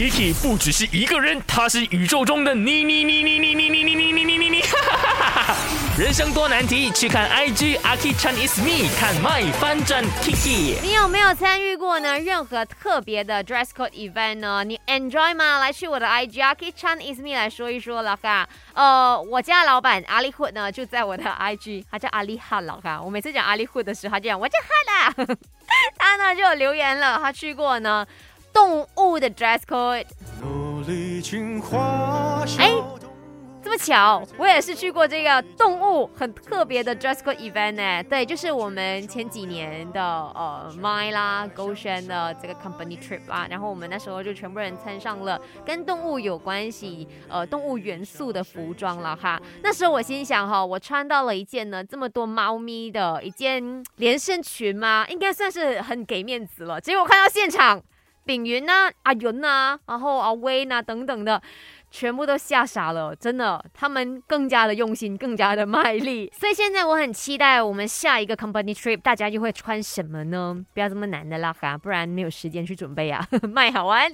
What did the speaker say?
Kiki 不只是一个人，他是宇宙中的你你你你你你你你你你你你你，人生多难题，去看 IG Aki Chan is me，看 My 翻转 Kiki。你有没有参与过呢？任何特别的 dress code event 呢？你 enjoy 吗？来去我的 IG Aki Chan is me 来说一说了哈。呃，我家老板阿里 Hood 呢就在我的 IG，他叫阿里哈老哈。我每次讲阿里 Hood 的时候，他就讲我叫哈啦。他呢就留言了，他去过呢动物的 dress code。哎，这么巧，我也是去过这个动物很特别的 dress code event 呢。对，就是我们前几年的呃 My 啦 Goshen 的这个 company trip 啦，然后我们那时候就全部人穿上了跟动物有关系呃动物元素的服装了哈。那时候我心想哈，我穿到了一件呢这么多猫咪的一件连身裙吗？应该算是很给面子了。结果看到现场。炳云呐，阿云呐，然后阿威呐，等等的，全部都吓傻了，真的，他们更加的用心，更加的卖力。所以现在我很期待我们下一个 company trip，大家又会穿什么呢？不要这么难的啦哈，不然没有时间去准备啊。卖好玩。